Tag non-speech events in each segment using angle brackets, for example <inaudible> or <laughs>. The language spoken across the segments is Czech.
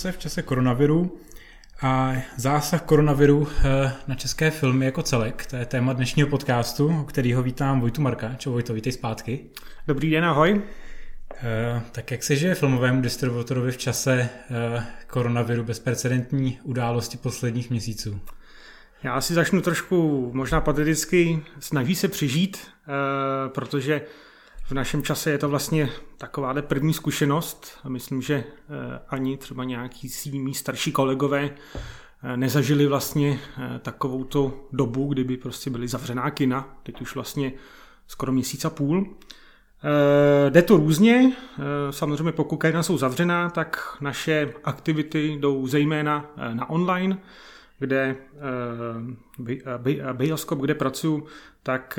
distribuce v čase koronaviru a zásah koronaviru eh, na české filmy jako celek. To je téma dnešního podcastu, kterýho vítám Vojtu Marka. Čau Vojto, vítej zpátky. Dobrý den, ahoj. Eh, tak jak se žije filmovému distributorovi v čase eh, koronaviru bezprecedentní události posledních měsíců? Já si začnu trošku možná pateticky, snaží se přežít, protože v našem čase je to vlastně taková první zkušenost myslím, že eh, ani třeba nějaký svými starší kolegové eh, nezažili vlastně eh, takovou to dobu, kdyby prostě byly zavřená kina, teď už vlastně skoro měsíc a půl. Jde to různě, samozřejmě pokud kina jsou zavřená, tak naše aktivity jdou zejména na online, kde Bioskop, kde pracuji, tak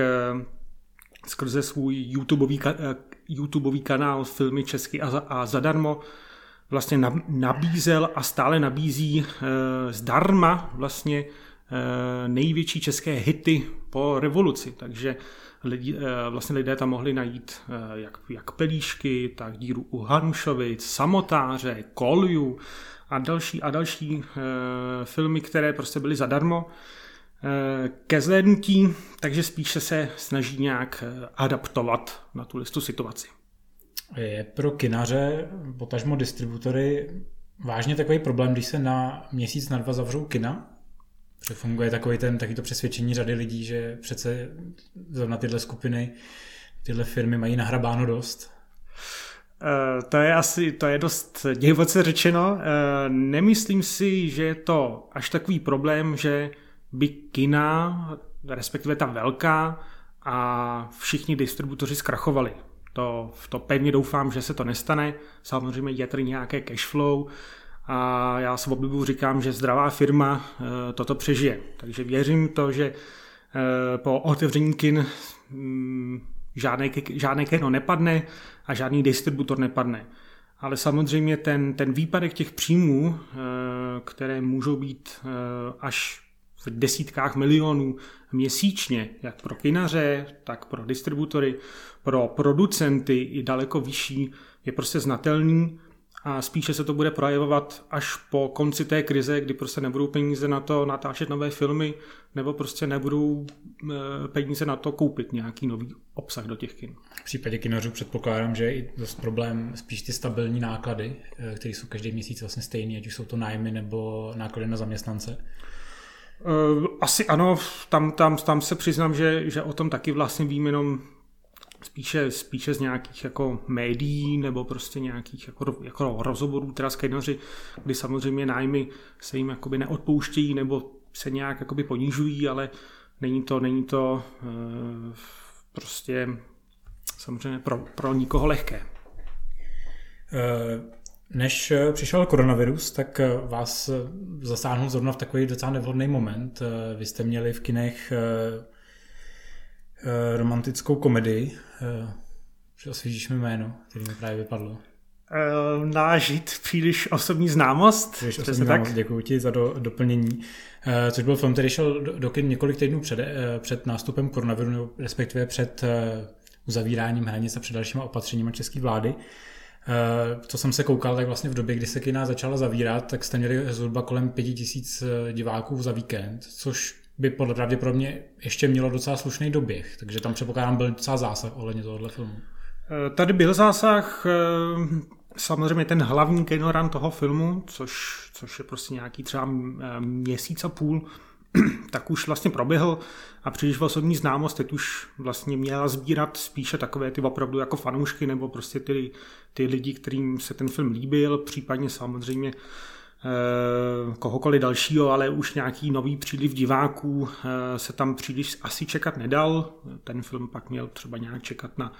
skrze svůj YouTubeový, eh, YouTubeový kanál Filmy česky a, a zadarmo vlastně nabízel a stále nabízí e, zdarma vlastně e, největší české hity po revoluci. Takže lidi, e, vlastně lidé tam mohli najít e, jak, jak Pelíšky, tak Díru u Hanušovic, Samotáře, Kolju a další a další e, filmy, které prostě byly zadarmo. Eh, ke zhlédnutí, takže spíše se snaží nějak eh, adaptovat na tu listu situaci. Je pro kinaře, potažmo distributory, vážně takový problém, když se na měsíc, na dva zavřou kina? Že funguje takový ten, taky to přesvědčení řady lidí, že přece na tyhle skupiny, tyhle firmy mají nahrabáno dost? Uh, to je asi, to je dost divoce řečeno. Nemyslím si, že je to až takový problém, že by kina, respektive ta velká, a všichni distributoři zkrachovali. To, to pevně doufám, že se to nestane. Samozřejmě je tady nějaké cash flow a já s oblibu říkám, že zdravá firma e, toto přežije. Takže věřím to, že e, po otevření kin mm, žádné, žádné kino nepadne a žádný distributor nepadne. Ale samozřejmě ten, ten výpadek těch příjmů, e, které můžou být až v desítkách milionů měsíčně, jak pro kinaře, tak pro distributory, pro producenty i daleko vyšší, je prostě znatelný a spíše se to bude projevovat až po konci té krize, kdy prostě nebudou peníze na to natáčet nové filmy, nebo prostě nebudou eh, peníze na to koupit nějaký nový obsah do těch kin. V případě kinařů předpokládám, že je i dost problém spíš ty stabilní náklady, eh, které jsou každý měsíc vlastně stejné, ať už jsou to nájmy nebo náklady na zaměstnance. Eh, asi ano, tam, tam, tam se přiznám, že, že o tom taky vlastně vím jenom spíše, spíše z nějakých jako médií nebo prostě nějakých jako, jako rozhovorů teda s kejnoři, kdy samozřejmě nájmy se jim jakoby neodpouštějí nebo se nějak jakoby ponižují, ale není to, není to e, prostě samozřejmě pro, pro nikoho lehké. Uh... Než eh, přišel koronavirus, tak eh, vás eh, zasáhnul zrovna v takový docela nevhodný moment. Vy jste měli v kinech romantickou komedii. Osvěžíš mi jméno, který mi právě vypadlo. Nážit příliš osobní známost. Příliš osobní známost, tak? děkuji ti za do, doplnění. Což byl film, který šel do, do kin několik týdnů před, před nástupem koronaviru, respektive před uzavíráním hranic a před dalšíma opatřeními české vlády. Eh, co jsem se koukal, tak vlastně v době, kdy se kina začala zavírat, tak jste měli zhruba kolem pěti tisíc eh, diváků za víkend, což by podle pravděpodobně ještě mělo docela slušný doběh, takže tam předpokládám byl docela zásah ohledně tohohle filmu. Eh, tady byl zásah, samozřejmě ten hlavní kinoran toho filmu, což, což je prostě nějaký třeba měsíc a půl, <clears throat> tak už vlastně proběhl a příliš osobní známost teď už vlastně měla sbírat spíše takové ty opravdu jako fanoušky nebo prostě ty, ty lidi, kterým se ten film líbil, případně samozřejmě eh, kohokoliv dalšího, ale už nějaký nový příliv diváků eh, se tam příliš asi čekat nedal. Ten film pak měl třeba nějak čekat na,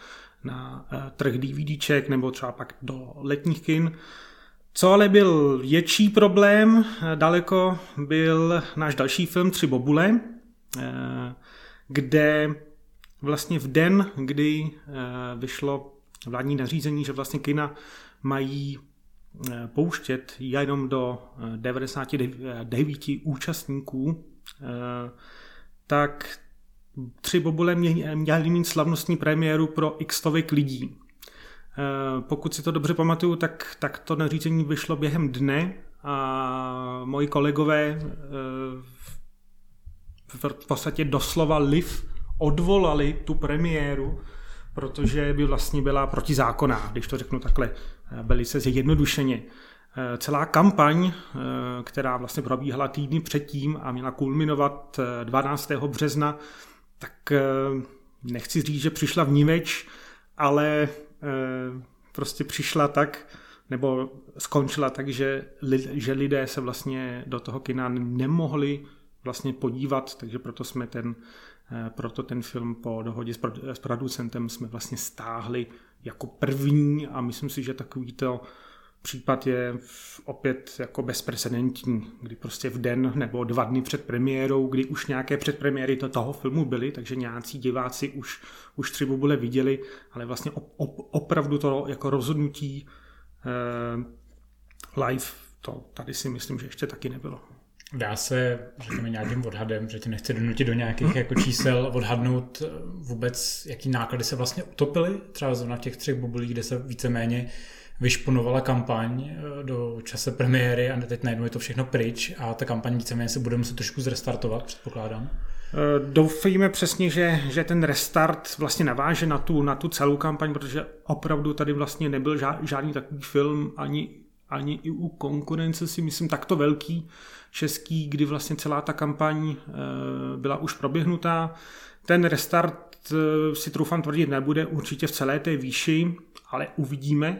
na eh, trh DVDček nebo třeba pak do letních kin. Co ale byl větší problém daleko, byl náš další film Tři bobule, eh, kde vlastně v den, kdy eh, vyšlo vládní nařízení, že vlastně kina mají eh, pouštět jenom do 99 účastníků, tak tři bobule měly mít slavnostní premiéru pro x lidí. Eh, pokud si to dobře pamatuju, tak, tak to nařízení vyšlo během dne a moji kolegové v podstatě doslova liv odvolali tu premiéru, protože by vlastně byla protizákonná, když to řeknu takhle velice zjednodušeně. Celá kampaň, která vlastně probíhala týdny předtím a měla kulminovat 12. března, tak nechci říct, že přišla v níveč, ale prostě přišla tak, nebo skončila tak, že, že lidé se vlastně do toho kina nemohli vlastně podívat, takže proto jsme ten, eh, proto ten film po dohodě s producentem jsme vlastně stáhli jako první a myslím si, že takovýto případ je opět jako bezprecedentní, kdy prostě v den nebo dva dny před premiérou, kdy už nějaké předpremiéry to toho filmu byly, takže nějací diváci už, už tři bubule viděli, ale vlastně op, op, opravdu to jako rozhodnutí eh, live, to tady si myslím, že ještě taky nebylo. Dá se, řekněme, nějakým odhadem, že tě nechci donutit do nějakých jako čísel, odhadnout eh, vůbec, jaký náklady se vlastně utopily, třeba zrovna v těch třech bubulích, kde se víceméně vyšponovala kampaň eh, do čase premiéry a teď najednou je to všechno pryč a ta kampaň víceméně se bude muset trošku zrestartovat, předpokládám. Eh, doufejme přesně, že, že ten restart vlastně naváže na tu, na tu celou kampaň, protože opravdu tady vlastně nebyl žádný takový film ani, ani i u konkurence si myslím takto velký český, kdy vlastně celá ta kampaň eh, byla už proběhnutá. Ten restart si troufám tvrdit nebude určitě v celé té výši, ale uvidíme.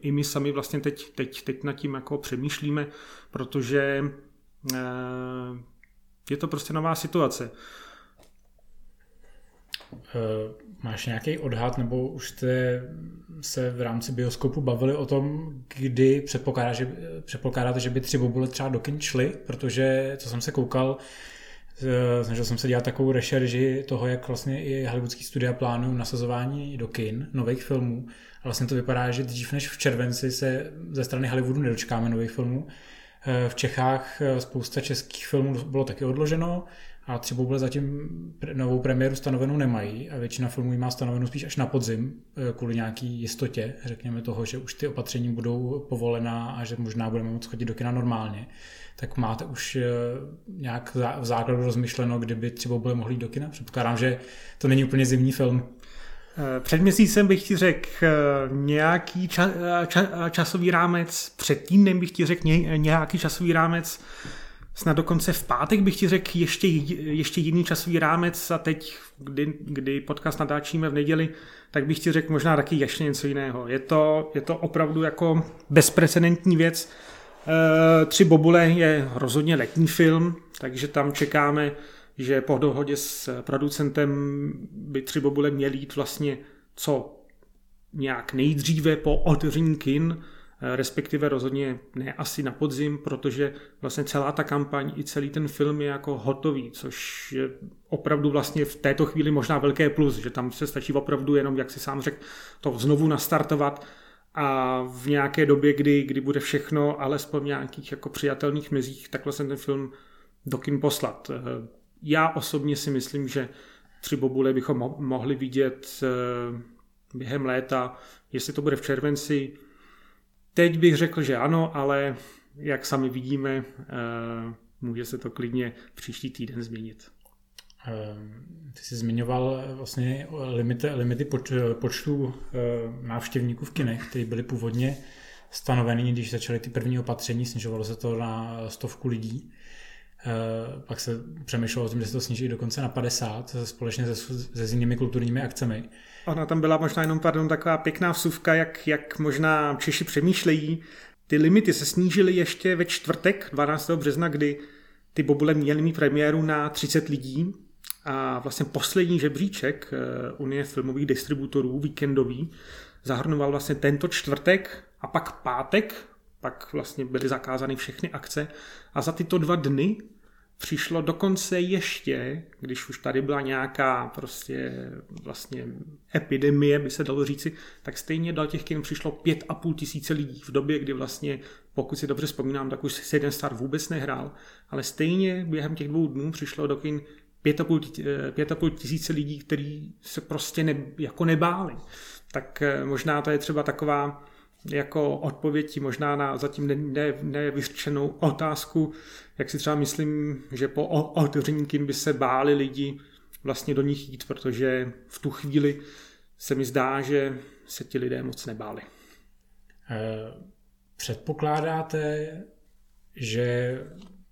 I my sami vlastně teď, teď, teď nad tím jako přemýšlíme, protože je to prostě nová situace. Eh, máš nějaký odhad, nebo už jste se v rámci bioskopu bavili o tom, kdy předpokládá, že, předpokládáte, že by tři bobule třeba do kin šly, protože, co jsem se koukal, eh, snažil jsem se dělat takovou rešerži toho, jak vlastně i hollywoodský studia plánují nasazování do kin nových filmů. A vlastně to vypadá, že dřív než v červenci se ze strany Hollywoodu nedočkáme nových filmů, Eh, v Čechách eh, spousta českých filmů bylo taky odloženo a třeba vůbec zatím novou premiéru stanovenou nemají a většina filmů ji má stanovenou spíš až na podzim eh, kvůli nějaký jistotě, řekněme toho, že už ty opatření budou povolená a že možná budeme moct chodit do kina normálně. Tak máte už nějak v základu rozmyšleno, kdyby třeba byly mohli do kina? Předpokládám, že to není úplně zimní film. Před měsícem bych ti řekl eh, nějaký ča, eh, ča, eh, časový rámec, před týdnem bych ti řekl nějaký časový rámec, snad dokonce v pátek bych ti řekl ještě, ještě jiný časový rámec a teď, kdy, kdy podcast natáčíme v neděli, tak bych ti řekl možná taky ještě něco jiného. Je to, je to opravdu jako bezprecedentní věc. Tři bobule je rozhodně letní film, takže tam čekáme že po dohodě s producentem by tři bobule měly jít vlastně co nějak nejdříve po otevření kin, respektive rozhodně ne asi na podzim, protože vlastně celá ta kampaň i celý ten film je jako hotový, což je opravdu vlastně v této chvíli možná velké plus, že tam se stačí opravdu jenom, jak si sám řekl, to znovu nastartovat a v nějaké době, kdy, kdy bude všechno alespoň nějakých jako přijatelných mezích, tak vlastně ten film do kin poslat já osobně si myslím, že tři bobule bychom mohli vidět eh, během léta, jestli to bude v červenci. Teď bych řekl, že ano, ale jak sami vidíme, eh, může se to klidně příští týden změnit. Eh, ty jsi zmiňoval vlastně limity, limity poč, počtu návštěvníků v kinech, které byly původně stanoveny, když začaly ty první opatření, snižovalo se to na stovku lidí. Eh, pak se přemýšlelo o tom, že se to sníží dokonce na 50 společně se, se s jinými kulturními akcemi. Ona tam byla možná jenom pardon, taková pěkná vsuvka, jak, jak možná Češi přemýšlejí. Ty limity se snížily ještě ve čtvrtek 12. března, kdy ty bobule měly mít premiéru na 30 lidí a vlastně poslední žebříček eh, Unie filmových distributorů, víkendový, zahrnoval vlastně tento čtvrtek a pak pátek, pak vlastně byly zakázány všechny akce a za tyto dva dny přišlo dokonce ještě, když už tady byla nějaká prostě vlastně epidemie, by se dalo říci, tak stejně do těch kin přišlo pět a půl tisíce lidí v době, kdy vlastně, pokud si dobře vzpomínám, tak už se jeden star vůbec nehrál, ale stejně během těch dvou dnů přišlo do kin pět a půl, pět a půl tisíce lidí, kteří se prostě ne, jako nebáli. Tak eh, možná to je třeba taková jako odpověď možná na zatím nevyřčenou ne, ne otázku, jak si třeba myslím, že po otevření kin by se báli lidi vlastně do nich jít, protože v tu chvíli se mi zdá, že se ti lidé moc nebáli. Eh, předpokládáte, že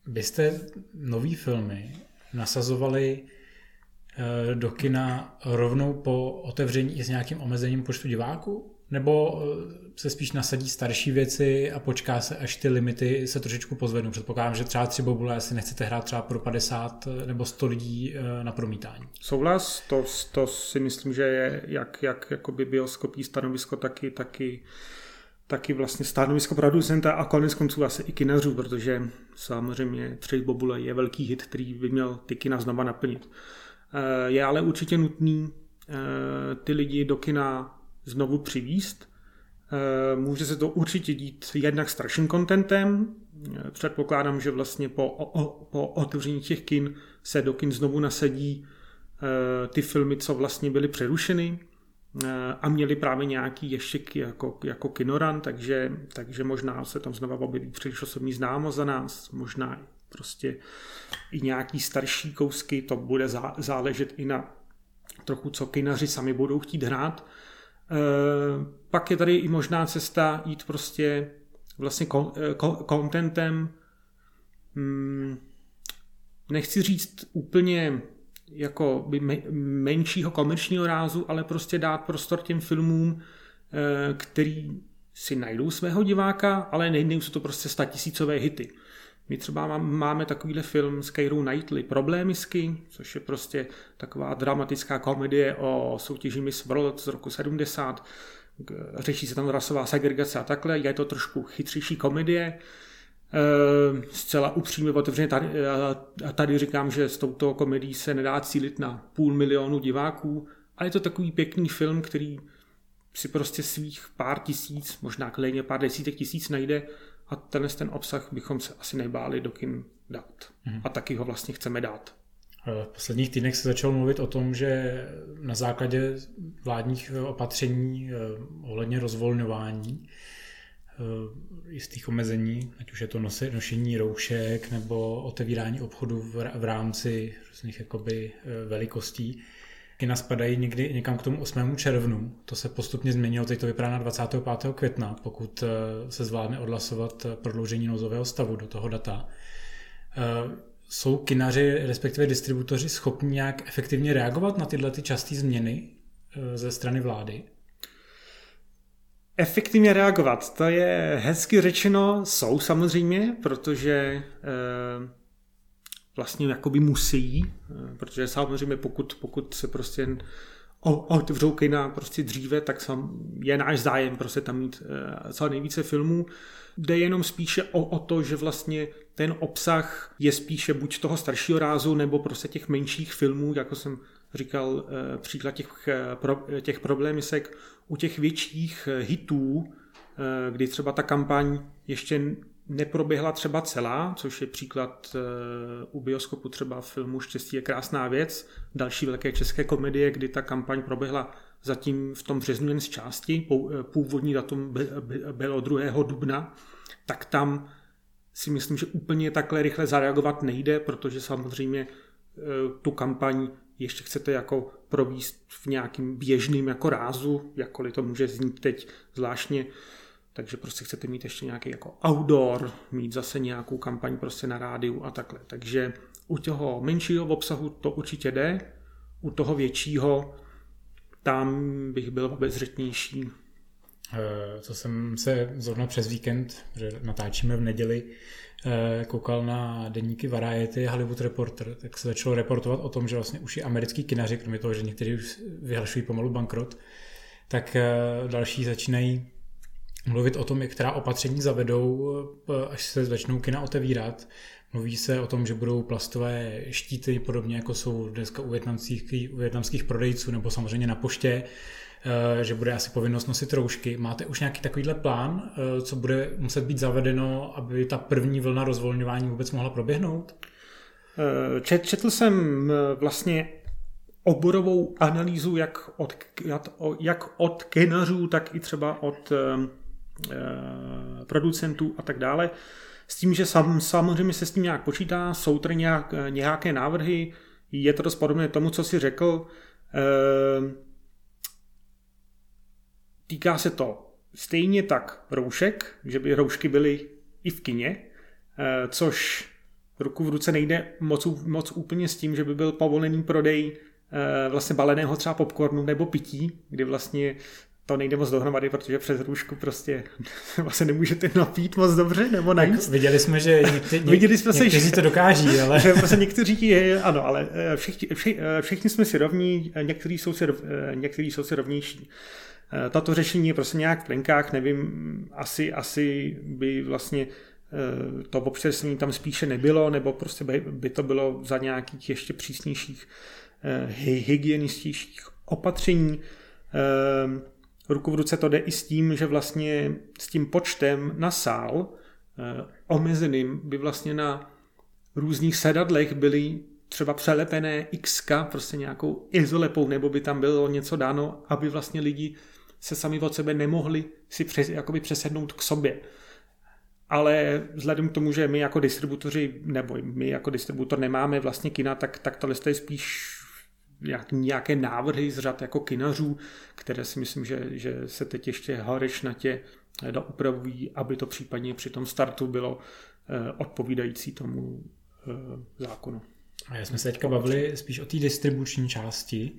byste nový filmy nasazovali eh, do kina rovnou po otevření i s nějakým omezením počtu diváků? Nebo eh, se spíš nasadí starší věci a počká se, až ty limity se trošičku pozvednou? Předpokládám, že třeba tři bobule asi nechcete hrát třeba pro 50 nebo 100 lidí na promítání. Souhlas, to, to si myslím, že je jak, jak jakoby bioskopí stanovisko, taky, taky taky vlastně stanovisko producenta a konec konců asi i kinařů, protože samozřejmě Tři bobule je velký hit, který by měl ty kina znova naplnit. Eh, je ale určitě nutný eh, ty lidi do kina znovu přivíst. Eh, může se to určitě dít jednak starším contentem. Předpokládám, že vlastně po, o, po otevření těch kin se do kin znovu nasadí ty filmy, co vlastně byly přerušeny a měli právě nějaký ješek jako, jako kinoran, takže, takže možná se tam znova objeví příliš osobní známo za nás, možná prostě i nějaký starší kousky, to bude záležet i na trochu, co kinaři sami budou chtít hrát. E, pak je tady i možná cesta jít prostě vlastně contentem, hmm, nechci říct úplně jako menšího komerčního rázu, ale prostě dát prostor těm filmům, eh, který si najdou svého diváka, ale nejdou jsou to prostě statisícové hity. My třeba máme takovýhle film s Keirou Knightley, Problémisky, což je prostě taková dramatická komedie o soutěži Miss World z roku 70. Řeší se tam rasová segregace a takhle. Je to trošku chytřejší komedie. Eh, zcela upřímně otevřeně tady, eh, tady říkám, že s touto komedí se nedá cílit na půl milionu diváků, ale je to takový pěkný film, který si prostě svých pár tisíc, možná klidně pár desítek tisíc najde a tenhle ten obsah bychom se asi nebáli do kin dát. Hmm. A taky ho vlastně chceme dát. Eh, v posledních týdnech se začalo mluvit o tom, že na základě vládních opatření ohledně rozvolňování Eh, jistých omezení, ať už je to nošení roušek nebo otevírání obchodu v rámci různých jakoby eh, velikostí. Kina spadají někdy někam k tomu 8. červnu. To se postupně změnilo, teď to vypadá na 25. května, pokud eh, se zvládne odhlasovat prodloužení nouzového stavu do toho data. Jsou kinaři, respektive distributoři, schopni nějak efektivně reagovat na tyhle ty časté změny ze strany vlády? Efektivně reagovat, to je hezky řečeno, jsou samozřejmě, protože vlastně jakoby musí, e, protože samozřejmě pokud, pokud se prostě otevřou kina prostě dříve, tak sam, je náš zájem prostě tam mít e, co nejvíce filmů. Jde jenom spíše o, o to, že vlastně ten obsah je spíše buď toho staršího rázu, nebo prostě těch menších filmů, jako jsem říkal příklad těch, těch problémisek, u těch větších eh, hitů, eh, kdy třeba ta kampaň ještě neproběhla třeba celá, což je příklad eh, u bioskopu třeba filmu Štěstí je krásná věc, další velké české komedie, kdy ta kampaň proběhla zatím v tom březnu jen z části, původní datum bylo 2. dubna, tak tam si myslím, že úplně takhle rychle zareagovat nejde, protože samozřejmě tu kampaň ještě chcete jako províst v nějakým běžným jako rázu, jakkoliv to může znít teď zvláštně, takže prostě chcete mít ještě nějaký jako outdoor, mít zase nějakou kampaň prostě na rádiu a takhle. Takže u toho menšího obsahu to určitě jde, u toho většího tam bych byl obezřetnější. Eh, co jsem se zrovna přes víkend, že natáčíme v neděli, Eh, koukal na denníky Variety Hollywood Reporter, tak se začalo reportovat o tom, že vlastně už i americký kinaři, kromě toho, že někteří už vyhlašují pomalu bankrot, tak eh, další začínají mluvit o tom, jak která opatření zavedou, eh, až se začnou kina otevírat. Mluví se o tom, že budou plastové štíty, podobně jako jsou dneska u větnamských, u větnamských prodejců, nebo samozřejmě na poště, Eh, že bude asi povinnost nosit roušky. Máte už nějaký takovýhle plán, eh, co bude muset být zavedeno, aby ta první vlna rozvolňování vůbec mohla proběhnout? Čet, četl jsem vlastně oborovou analýzu jak od, jak od kenařů, tak i třeba od producentů a tak dále. S tím, že sam, samozřejmě se s tím nějak počítá, jsou tady nějak, nějaké návrhy, je to dost podobné tomu, co si řekl. E, týká se to stejně tak roušek, že by roušky byly i v kině, což ruku v ruce nejde moc, moc úplně s tím, že by byl povolený prodej vlastně baleného třeba popcornu nebo pití, kdy vlastně to nejde moc dohromady, protože přes růžku prostě <laughs> vlastně nemůžete napít moc dobře nebo najíst. viděli jsme, že někte, <laughs> něk, viděli jsme někteří se, to dokáží, ale... <laughs> Že prostě někteří, ano, ale eh, všichni, všichni, eh, všichni jsme si rovní, eh, někteří jsou si, někteří jsou si rovnější. Tato řešení je prostě nějak v plenkách, nevím, asi, asi by vlastně to občerstvení tam spíše nebylo, nebo prostě by, by to bylo za nějakých ještě přísnějších hygienističních opatření ruku v ruce to jde i s tím, že vlastně s tím počtem na sál eh, omezeným by vlastně na různých sedadlech byly třeba přelepené x prostě nějakou izolepou, nebo by tam bylo něco dáno, aby vlastně lidi se sami od sebe nemohli si přes, jakoby přesednout k sobě. Ale vzhledem k tomu, že my jako distributoři, nebo my jako distributor nemáme vlastně kina, tak, tak tohle je spíš nějaké návrhy z řad jako kinařů, které si myslím, že, že se teď ještě horečnatě doupravují, aby to případně při tom startu bylo eh, odpovídající tomu eh, zákonu. A já jsme se teďka bavili spíš o té distribuční části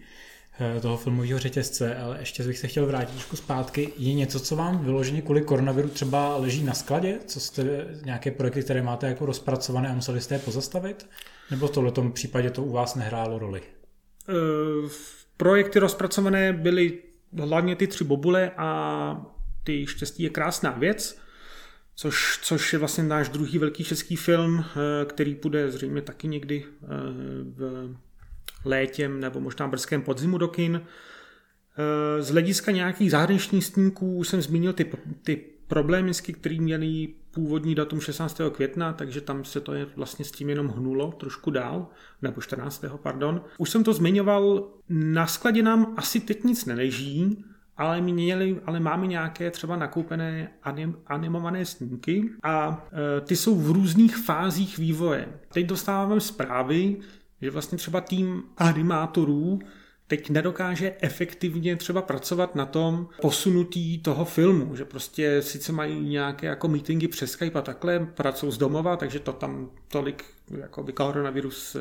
eh, toho filmového řetězce, ale ještě bych se chtěl vrátit trošku zpátky. Je něco, co vám vyloženě kvůli koronaviru třeba leží na skladě? Co jste, nějaké projekty, které máte jako rozpracované a museli jste je pozastavit? Nebo v tomto případě to u vás nehrálo roli? Eh, projekty rozpracované byly hlavně ty tři bobule a ty štěstí je krásná věc, což, což je vlastně náš druhý velký český film, eh, který půjde zřejmě taky někdy eh, v létěm nebo možná brzkém podzimu do kin. Z hlediska nějakých zahraničních snímků jsem zmínil ty, ty problémy, který měli původní datum 16. května, takže tam se to je vlastně s tím jenom hnulo trošku dál, nebo 14. pardon. Už jsem to zmiňoval, na skladě nám asi teď nic neleží, ale, měli, ale máme nějaké třeba nakoupené anim, animované snímky a e, ty jsou v různých fázích vývoje. Teď dostáváme zprávy, že vlastně třeba tým animátorů teď nedokáže efektivně třeba pracovat na tom posunutí toho filmu, že prostě sice mají nějaké jako meetingy přes Skype a takhle, pracují z domova, takže to tam tolik jako by koronavirus eh,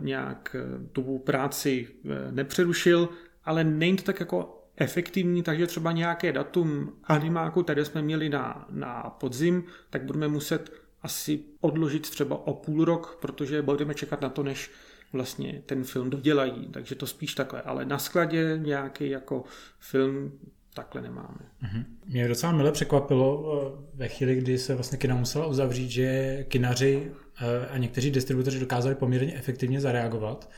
nějak eh, tu práci eh, nepřerušil, ale není to tak jako efektivní, takže třeba nějaké datum animáku, které jsme měli na, na podzim, tak budeme muset asi odložit třeba o půl rok, protože budeme čekat na to, než vlastně ten film dodělají, takže to spíš takhle, ale na skladě nějaký jako film takhle nemáme. Mm-hmm. Mě docela mile překvapilo eh, ve chvíli, kdy se vlastně kina musela uzavřít, že kinaři eh, a někteří distributoři dokázali poměrně efektivně zareagovat.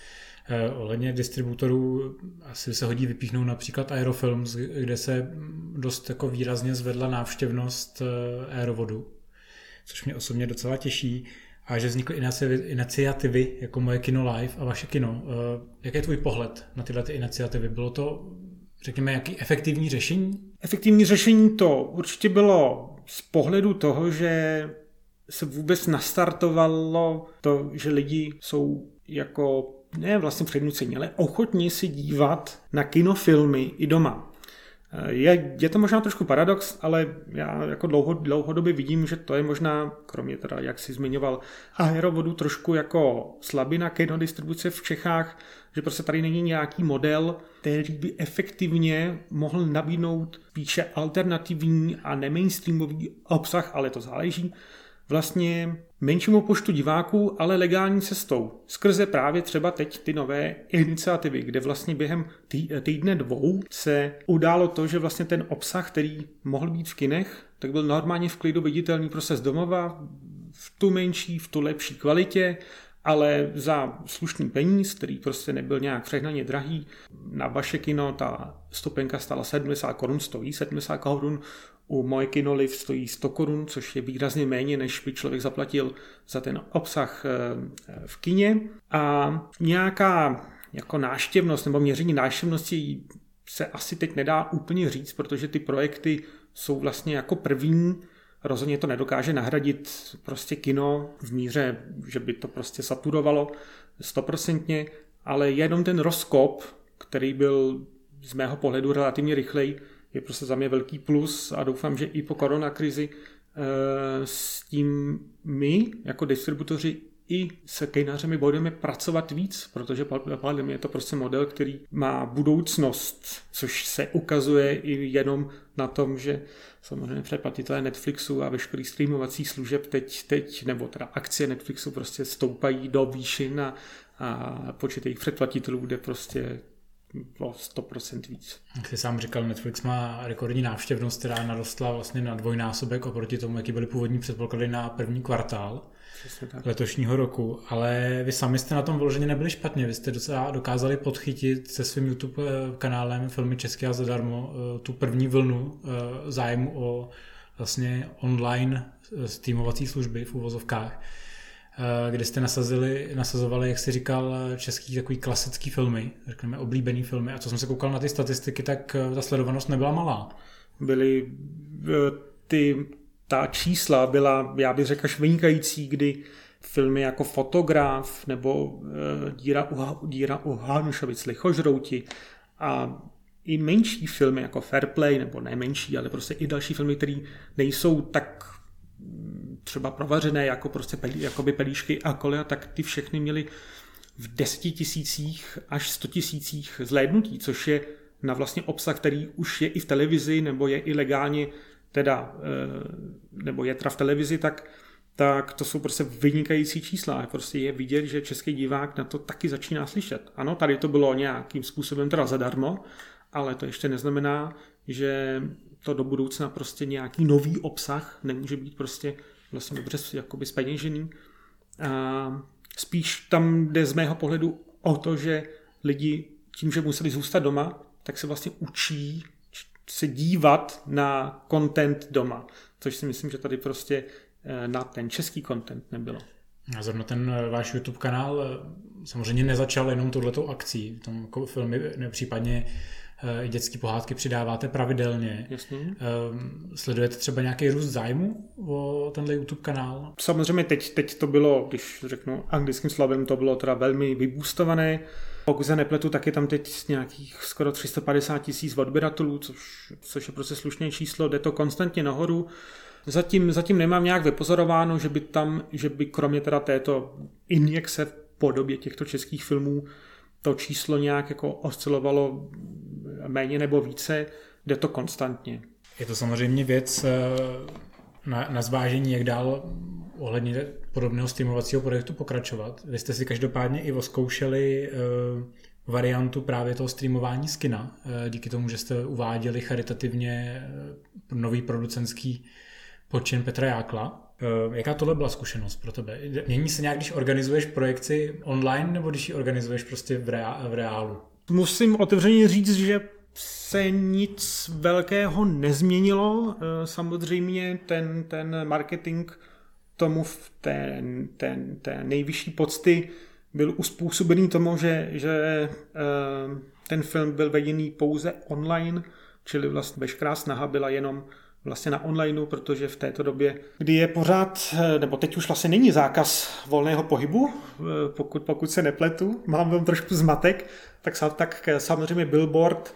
Eh, ohledně distributorů asi se hodí vypíchnout například Aerofilms, kde se dost jako výrazně zvedla návštěvnost aerovodu, což mě osobně docela těší a že vznikly iniciativy jako moje kino live a vaše kino. Eh, jaký je tvůj pohled na tyhle ty iniciativy? Bylo to, řekněme, jaký efektivní řešení? Efektivní řešení to určitě bylo z pohledu toho, že se vůbec nastartovalo to, že lidi jsou jako ne vlastně přednucení, ale ochotní si dívat na kinofilmy i doma. Je, je to možná trošku paradox, ale já jako dlouho, dlouhodobě vidím, že to je možná, kromě teda, jak si zmiňoval, aerovodu trošku jako slabina kinodistribuce v Čechách, že prostě tady není nějaký model, který by efektivně mohl nabídnout spíše alternativní a nemainstreamový obsah, ale to záleží, vlastně menšímu počtu diváků, ale legální cestou. Skrze právě třeba teď ty nové iniciativy, kde vlastně během tý, týdne dvou se událo to, že vlastně ten obsah, který mohl být v kinech, tak byl normálně v klidu viditelný z domova, v tu menší, v tu lepší kvalitě, ale za slušný peníz, který prostě nebyl nějak přehnaně drahý. Na vaše kino ta stopenka stala 70 korun, stojí 70 korun, u moje kinoliv stojí 100 korun, což je výrazně méně, než by člověk zaplatil za ten obsah eh, v kině. A nějaká jako náštěvnost nebo měření náštěvnosti se asi teď nedá úplně říct, protože ty projekty jsou vlastně jako první. Rozhodně to nedokáže nahradit prostě kino v míře, že by to prostě saturovalo stoprocentně, ale jenom ten rozkop, který byl z mého pohledu relativně rychlej, je prostě za mě velký plus a doufám, že i po koronakrizi eh, s tím my jako distributoři i se kejnářemi budeme pracovat víc, protože podle mě je to prostě model, který má budoucnost, což se ukazuje i jenom na tom, že samozřejmě předplatitelé Netflixu a veškerý streamovací služeb teď, teď, nebo teda akcie Netflixu prostě stoupají do výšin a, a počet jejich předplatitelů bude prostě o 100% víc. Jak jsi sám říkal, Netflix má rekordní návštěvnost, která narostla vlastně na dvojnásobek oproti tomu, jaký byly původní předpoklady na první kvartál letošního roku, ale vy sami jste na tom vloženě nebyli špatně, vy jste docela dokázali podchytit se svým YouTube eh, kanálem Filmy České a zadarmo eh, tu první vlnu eh, zájmu o vlastně online streamovací služby v úvozovkách, kde jste nasazili, nasazovali, jak jsi říkal, český takový klasický filmy, řekněme oblíbený filmy. A co jsem se koukal na ty statistiky, tak ta sledovanost nebyla malá. Byly ty ta čísla byla, já bych řekl, až vynikající, kdy filmy jako Fotograf nebo Díra u, Díra u Hanušovic, Lichožrouti a i menší filmy jako Fair Play, nebo ne menší, ale prostě i další filmy, které nejsou tak třeba provařené jako prostě pelí, jakoby pelíšky a kolia, tak ty všechny měly v deseti tisících až sto tisících zhlédnutí, což je na vlastně obsah, který už je i v televizi nebo je i legálně teda, eh, nebo je v televizi, tak, tak to jsou prostě vynikající čísla. Prostě je vidět, že český divák na to taky začíná slyšet. Ano, tady to bylo nějakým způsobem teda zadarmo, ale to ještě neznamená, že to do budoucna prostě nějaký nový obsah nemůže být prostě vlastně dobře jakoby speněžený. A spíš tam jde z mého pohledu o to, že lidi tím, že museli zůstat doma, tak se vlastně učí se dívat na content doma, což si myslím, že tady prostě eh, na ten český content nebylo. A zrovna ten eh, váš YouTube kanál eh, samozřejmě nezačal jenom touhletou akcí, tom jako filmy, případně i dětské pohádky přidáváte pravidelně. Jasně. Sledujete třeba nějaký růst zájmu o tenhle YouTube kanál? Samozřejmě teď, teď to bylo, když řeknu anglickým slovem, to bylo teda velmi vybůstované. Pokud se nepletu, tak je tam teď nějakých skoro 350 tisíc odběratelů, což, což je prostě slušné číslo, jde to konstantně nahoru. Zatím, zatím nemám nějak vypozorováno, že by tam, že by kromě teda této injekce v podobě těchto českých filmů to číslo nějak jako oscilovalo méně nebo více, jde to konstantně. Je to samozřejmě věc eh, na, na zvážení, jak dál ohledně podobného streamovacího projektu pokračovat. Vy jste si každopádně i oskoušeli uh, variantu právě toho streamování z kina, uh, díky tomu, že jste uváděli charitativně nový producentský počin Petra Jákla. Uh, jaká tohle byla zkušenost pro tebe? Mění se nějak, když organizuješ projekci online, nebo když ji organizuješ prostě v, rea- v reálu? Musím otevřeně říct, že se nic velkého nezměnilo. Samozřejmě ten, ten marketing tomu v té, té, té nejvyšší pocty byl uspůsobený tomu, že, že uh, ten film byl vedený pouze online, čili vlastně veškerá snaha byla jenom vlastně na onlineu, protože v této době, kdy je pořád, eh, nebo teď už vlastně není zákaz volného pohybu, eh, pokud, pokud se nepletu, mám tam trošku zmatek, tak, tak samozřejmě billboard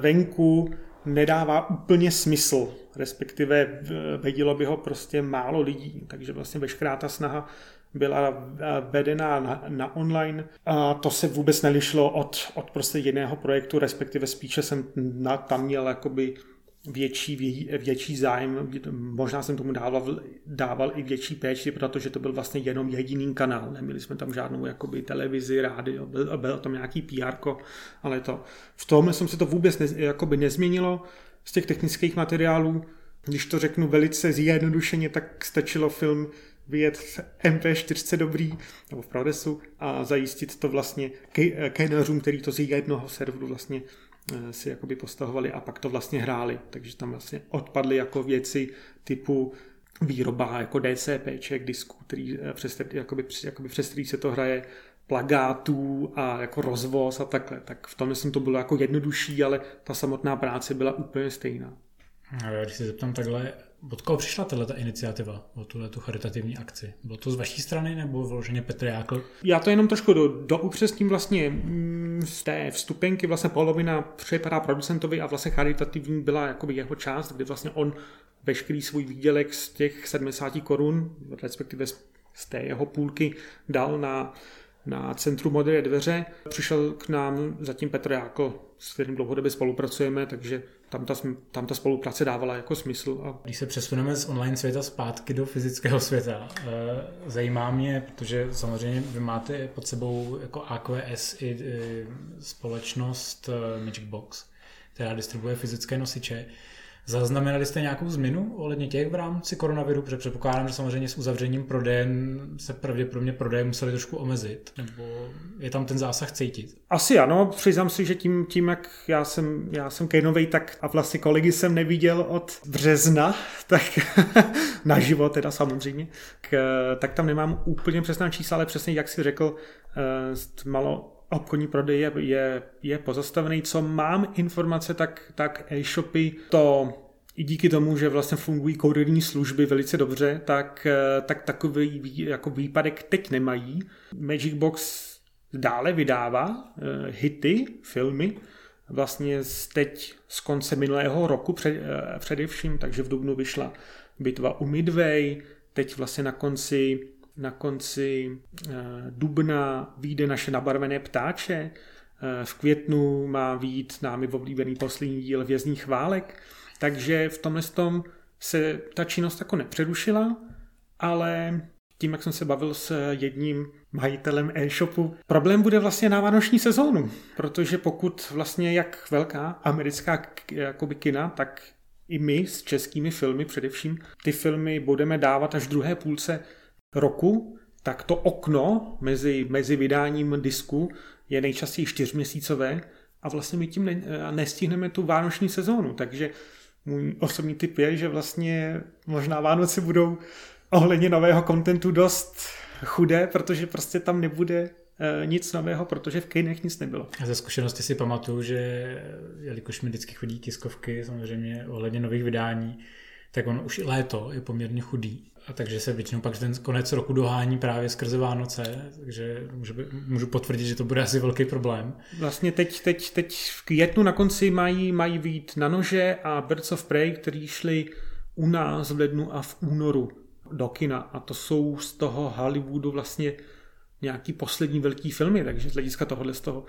venku nedává úplně smysl, respektive vědělo by ho prostě málo lidí, takže vlastně veškerá ta snaha byla vedená na, na online a to se vůbec nelišlo od, od prostě jiného projektu, respektive spíše jsem na, tam měl jakoby větší, větší zájem, možná jsem tomu dával, dával i větší péči, protože to byl vlastně jenom jediný kanál, neměli jsme tam žádnou jakoby televizi, rádio, byl, byl tam nějaký PR, ale to, v tom jsem se to vůbec ne, jakoby nezměnilo z těch technických materiálů, když to řeknu velice zjednodušeně, tak stačilo film vyjet v MP4 dobrý, nebo v Prodesu a zajistit to vlastně kenařům, který to z jednoho serveru vlastně si jakoby postahovali a pak to vlastně hráli. Takže tam vlastně odpadly jako věci typu výroba jako DCPček, disků, který eh, přes, jakoby, jakoby přes který se to hraje, plagátů a jako rozvoz a takhle. Tak v tom myslím to bylo jako jednodušší, ale ta samotná práce byla úplně stejná. Když se zeptám takhle, od koho přišla tato iniciativa, o tuhle tu charitativní akci? Bylo to z vaší strany nebo vloženě Petr Jákl? Já to jenom trošku do, do upřesním vlastně mm, z té vstupenky vlastně polovina připadá producentovi a vlastně charitativní byla jakoby jeho část, kdy vlastně on veškerý svůj výdělek z těch 70 korun, respektive z té jeho půlky dal na na Centru Modré dveře. Přišel k nám zatím Petr Jáko, s kterým dlouhodobě spolupracujeme, takže tam ta, tam ta spolupráce dávala jako smysl. A... Když se přesuneme z online světa zpátky do fyzického světa, eh, zajímá mě, protože samozřejmě vy máte pod sebou jako AQS i společnost eh, Magic Box, která distribuje fyzické nosiče. Zaznamenali jste nějakou změnu ohledně těch v rámci koronaviru? Protože předpokládám, že samozřejmě s uzavřením prodejen se pravděpodobně prodeje museli trošku omezit, nebo je tam ten zásah cítit? Asi ano, přiznám si, že tím, tím jak já jsem, já jsem Kejnovej, tak a vlastně kolegy jsem neviděl od března, <laughs> tak <laughs> naživo teda samozřejmě, k, tak tam nemám úplně přesná čísla, ale přesně jak si řekl, uh, malo obchodní prodej je, je, je pozastavený. Co mám informace, tak, tak e-shopy to i díky tomu, že vlastně fungují kurierní služby velice dobře, tak, tak takový jako výpadek teď nemají. Magic Box dále vydává uh, hity, filmy, vlastně teď z konce minulého roku před, uh, především, takže v Dubnu vyšla bitva u Midway, teď vlastně na konci na konci eh, dubna vyjde naše nabarvené ptáče, eh, v květnu má výjít námi oblíbený poslední díl Vězných válek, takže v tomhle tom se ta činnost jako nepřerušila, ale tím, jak jsem se bavil s jedním majitelem e-shopu, problém bude vlastně na vánoční sezónu, protože pokud vlastně jak velká americká jakoby kina, tak i my s českými filmy především, ty filmy budeme dávat až druhé půlce roku, tak to okno mezi, mezi vydáním disku je nejčastěji čtyřměsícové a vlastně my tím ne, nestihneme tu vánoční sezónu. Takže můj osobní tip je, že vlastně možná Vánoce budou ohledně nového kontentu dost chudé, protože prostě tam nebude e, nic nového, protože v kinech nic nebylo. A ze zkušenosti si pamatuju, že jelikož mi vždycky chodí tiskovky samozřejmě ohledně nových vydání, tak on už i léto je poměrně chudý a takže se většinou pak ten konec roku dohání právě skrze Vánoce, takže můžu, můžu potvrdit, že to bude asi velký problém. Vlastně teď, teď, teď v květnu na konci mají, mají být na nože a Birds of Prey, který šli u nás v lednu a v únoru do kina a to jsou z toho Hollywoodu vlastně nějaký poslední velký filmy, takže z hlediska tohohle z toho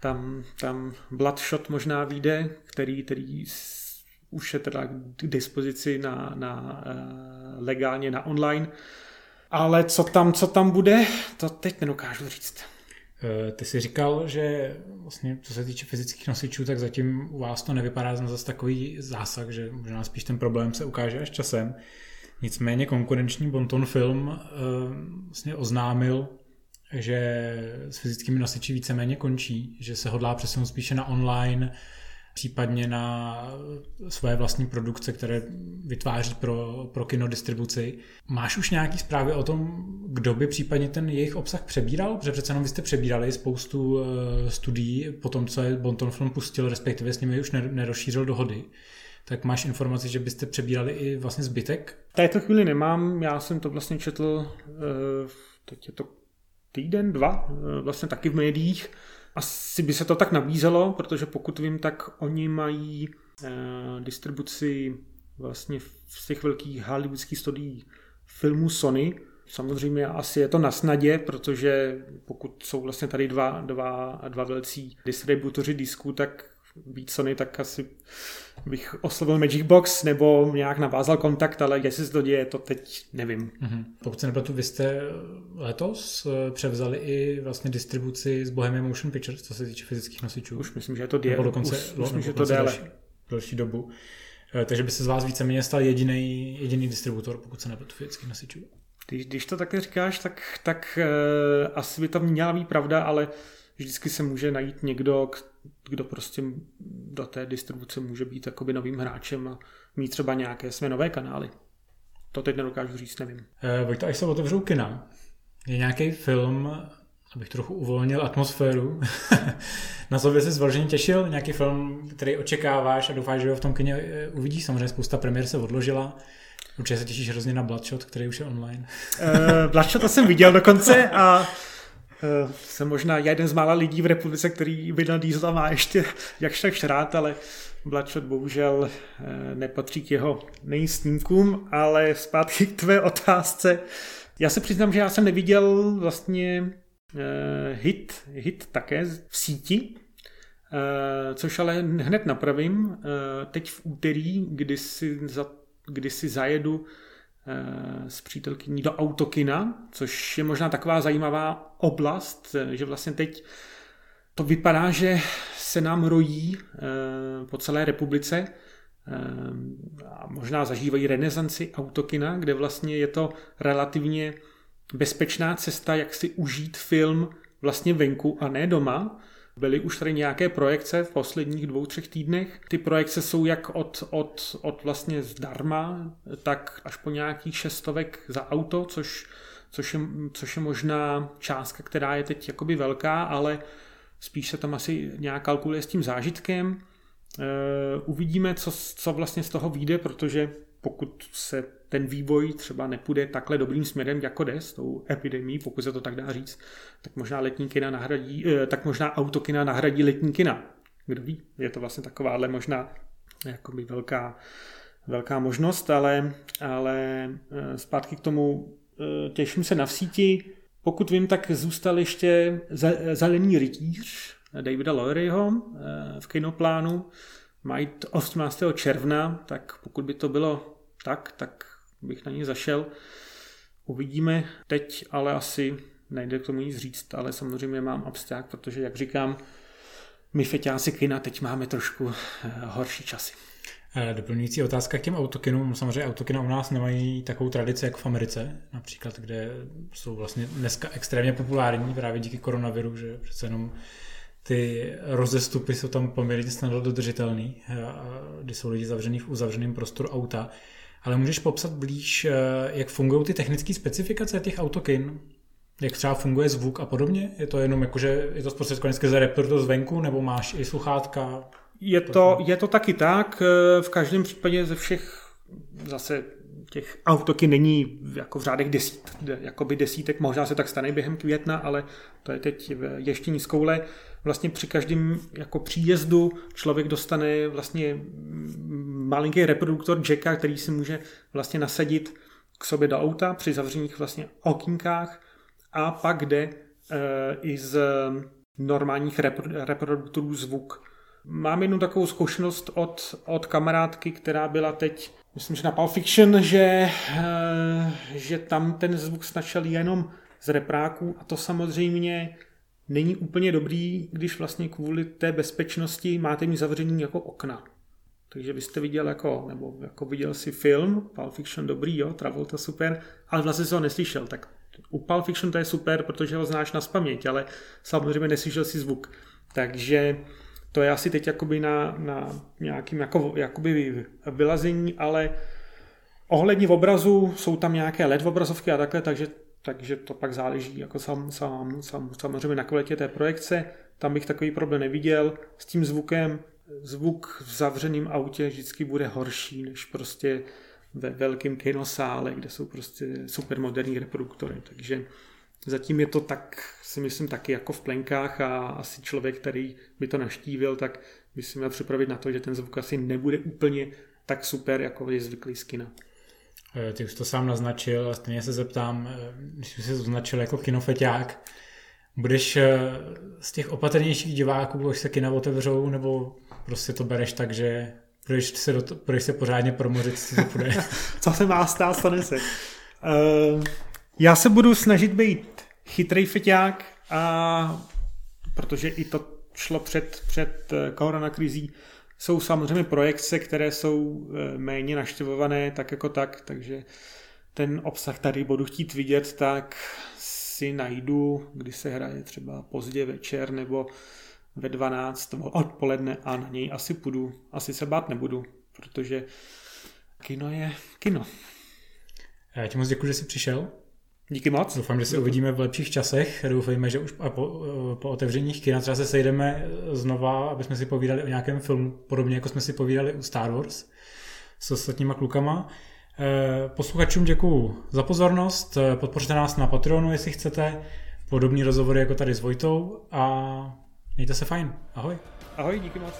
tam, tam Bloodshot možná vyjde, který, který už je teda k dispozici na, na uh, legálně na online. Ale co tam, co tam bude, to teď nedokážu říct. Eh, ty jsi říkal, že vlastně co se týče fyzických nosičů, tak zatím u vás to nevypadá na zase takový zásah, že možná spíš ten problém se ukáže až časem. Nicméně konkurenční Bonton film uh, vlastně oznámil, že s fyzickými nosiči víceméně končí, že se hodlá přesunout spíše na online případně na své vlastní produkce, které vytváří pro, pro kinodistribuci. Máš už nějaký zprávy o tom, kdo by případně ten jejich obsah přebíral? Protože přece jenom vy jste přebírali spoustu uh, studií po tom, co je Bonton Film pustil, respektive s nimi už nerozšířil dohody. Tak máš informaci, že byste přebírali i vlastně zbytek? V této chvíli nemám, já jsem to vlastně četl, uh, teď je to týden, dva, uh, vlastně taky v médiích, asi by se to tak nabízelo, protože pokud vím, tak oni mají eh, distribuci vlastně z těch velkých hollywoodských studií filmů Sony. Samozřejmě asi je to na snadě, protože pokud jsou vlastně tady dva, dva, dva velcí distributoři disků, tak být Sony, tak asi bych oslovil Magic Box nebo nějak navázal kontakt, ale jestli se to děje, to teď nevím. Mm-hmm. Pokud se nepletu, vy jste letos eh, převzali i vlastně distribuci z Bohemian Motion Pictures, co se týče fyzických nosičů. Už myslím, že je to déle. Nebo dokonce, už, už myslím, že to déle. Další, další dobu. Eh, takže by se z vás víceméně stal jediný, jediný distributor, pokud se nepletu fyzických nosičů. Když, když to takhle říkáš, tak, tak uh, asi by to měla být pravda, ale vždycky se může najít někdo, kdo prostě do té distribuce může být jakoby novým hráčem a mít třeba nějaké své nové kanály. To teď nedokážu říct, nevím. Uh, Vojto, až se otevřou kina, je nějaký film, abych trochu uvolnil atmosféru. <laughs> na sobě se zvržení těšil, nějaký film, který očekáváš a doufáš, že ho v tom kyně eh, uvidíš. Samozřejmě spousta premiér se odložila. Určitě se těšíš hrozně na Bloodshot, který už je online. uh, Bloodshot to jsem viděl dokonce a jsem možná jeden z mála lidí v republice, který Vina Diesla má ještě jakž tak rád, ale Bloodshot bohužel uh, nepatří k jeho nejsnímkům, ale zpátky k tvé otázce. Já se přiznám, že já jsem neviděl vlastně uh, hit, hit také v síti, což ale hned napravím. Teď v úterý, kdy si za kdy si zajedu eh, s přítelkyní do autokina, což je možná taková zajímavá oblast, eh, že vlastně teď to vypadá, že se nám rojí eh, po celé republice a možná zažívají renesanci autokina, kde vlastně je to relativně bezpečná cesta, jak si užít film vlastně venku a ne doma. Byly už tady nějaké projekce v posledních dvou, třech týdnech. Ty projekce jsou jak od, od, od vlastně zdarma, tak až po nějakých šestovek za auto, což, což, je, což je možná částka, která je teď jakoby velká, ale spíš se tam asi nějak kalkuluje s tím zážitkem. E, uvidíme, co, co vlastně z toho vyjde, protože pokud se ten vývoj třeba nepůjde takhle dobrým směrem, jako jde s tou epidemí, pokud se to tak dá říct, tak možná letní kina nahradí, eh, tak možná autokina nahradí letní kina. Kdo ví, je to vlastně takováhle možná jakoby velká, velká možnost, ale, ale eh, zpátky k tomu eh, těším se na v síti. Pokud vím, tak zůstal ještě Zelený rytíř Davida Loweryho v kinoplánu. Mají 18. června, tak pokud by to bylo tak, tak bych na ní zašel. Uvidíme teď, ale asi nejde k tomu nic říct, ale samozřejmě mám abstrakt, protože, jak říkám, my feťáci kina teď máme trošku eh, horší časy. Eh, doplňující otázka k těm autokinům. Samozřejmě autokina u nás nemají takovou tradici jako v Americe, například, kde jsou vlastně dneska extrémně populární právě díky koronaviru, že přece jenom ty rozestupy jsou tam poměrně snadno dodržitelný, eh, kdy jsou lidi zavřený v uzavřeném prostoru auta. Ale můžeš popsat blíž, eh, jak fungují ty technické specifikace těch autokin? Jak třeba funguje zvuk a podobně? Je to jenom jako, že je to zprostředkované skrze reproduktor zvenku, nebo máš i sluchátka? Je to, je to taky tak. Eh, v každém případě ze všech zase těch autoky není jako v řádech desít, jakoby desítek, možná se tak stane během května, ale to je teď ještě nízkoule vlastně při každém jako příjezdu člověk dostane vlastně malinký reproduktor jacka, který si může vlastně nasadit k sobě do auta při zavřených vlastně okýnkách a pak jde e, i z normálních reproduktorů zvuk. Mám jednu takovou zkušenost od, od kamarádky, která byla teď, myslím, že na Pulp Fiction, že, e, že tam ten zvuk snačil jenom z repráků a to samozřejmě není úplně dobrý, když vlastně kvůli té bezpečnosti máte mít zavřený jako okna. Takže byste viděl jako, nebo jako viděl si film, Pulp Fiction dobrý, jo, Travolta super, ale vlastně se ho neslyšel, tak u Pulp Fiction to je super, protože ho znáš na spaměť, ale samozřejmě neslyšel si zvuk. Takže to je asi teď jakoby na, na nějakým jako, jakoby vylazení, ale ohledně obrazu jsou tam nějaké LED obrazovky a takhle, takže takže to pak záleží jako sam, sam, sam, samozřejmě na kvalitě té projekce. Tam bych takový problém neviděl. S tím zvukem, zvuk v zavřeném autě vždycky bude horší než prostě ve velkém kinosále, kde jsou prostě super moderní reproduktory. Takže zatím je to tak, si myslím, taky jako v plenkách a asi člověk, který by to naštívil, tak by si měl připravit na to, že ten zvuk asi nebude úplně tak super, jako je zvyklý z kina. Eh, ty už to sám naznačil a stejně se zeptám, eh, když jsi se označil jako kinofeťák, budeš eh, z těch opatrnějších diváků, až se kina otevřou, nebo prostě to bereš tak, že budeš se, do to, budeš se pořádně promořit, co to bude? <laughs> co se má stát, stane se. Uh, já se budu snažit být chytrý feťák, a protože i to šlo před, před koronakrizí, jsou samozřejmě projekce, které jsou eh, méně naštěvované tak jako tak, takže ten obsah tady budu chtít vidět, tak si najdu, kdy se hraje třeba pozdě večer nebo ve 12 odpoledne a na něj asi půjdu. Asi se bát nebudu, protože kino je kino. Já ti moc děkuji, že jsi přišel. Díky moc. Doufám, že se uvidíme v lepších časech. Doufejme, že už po, po otevřeních kina třeba se sejdeme znova, aby jsme si povídali o nějakém filmu, podobně jako jsme si povídali u Star Wars s ostatníma klukama. Eh, posluchačům děkuju za pozornost, eh, podpořte nás na Patreonu, jestli chcete, podobný rozhovory jako tady s Vojtou a mějte se fajn. Ahoj. Ahoj, díky moc.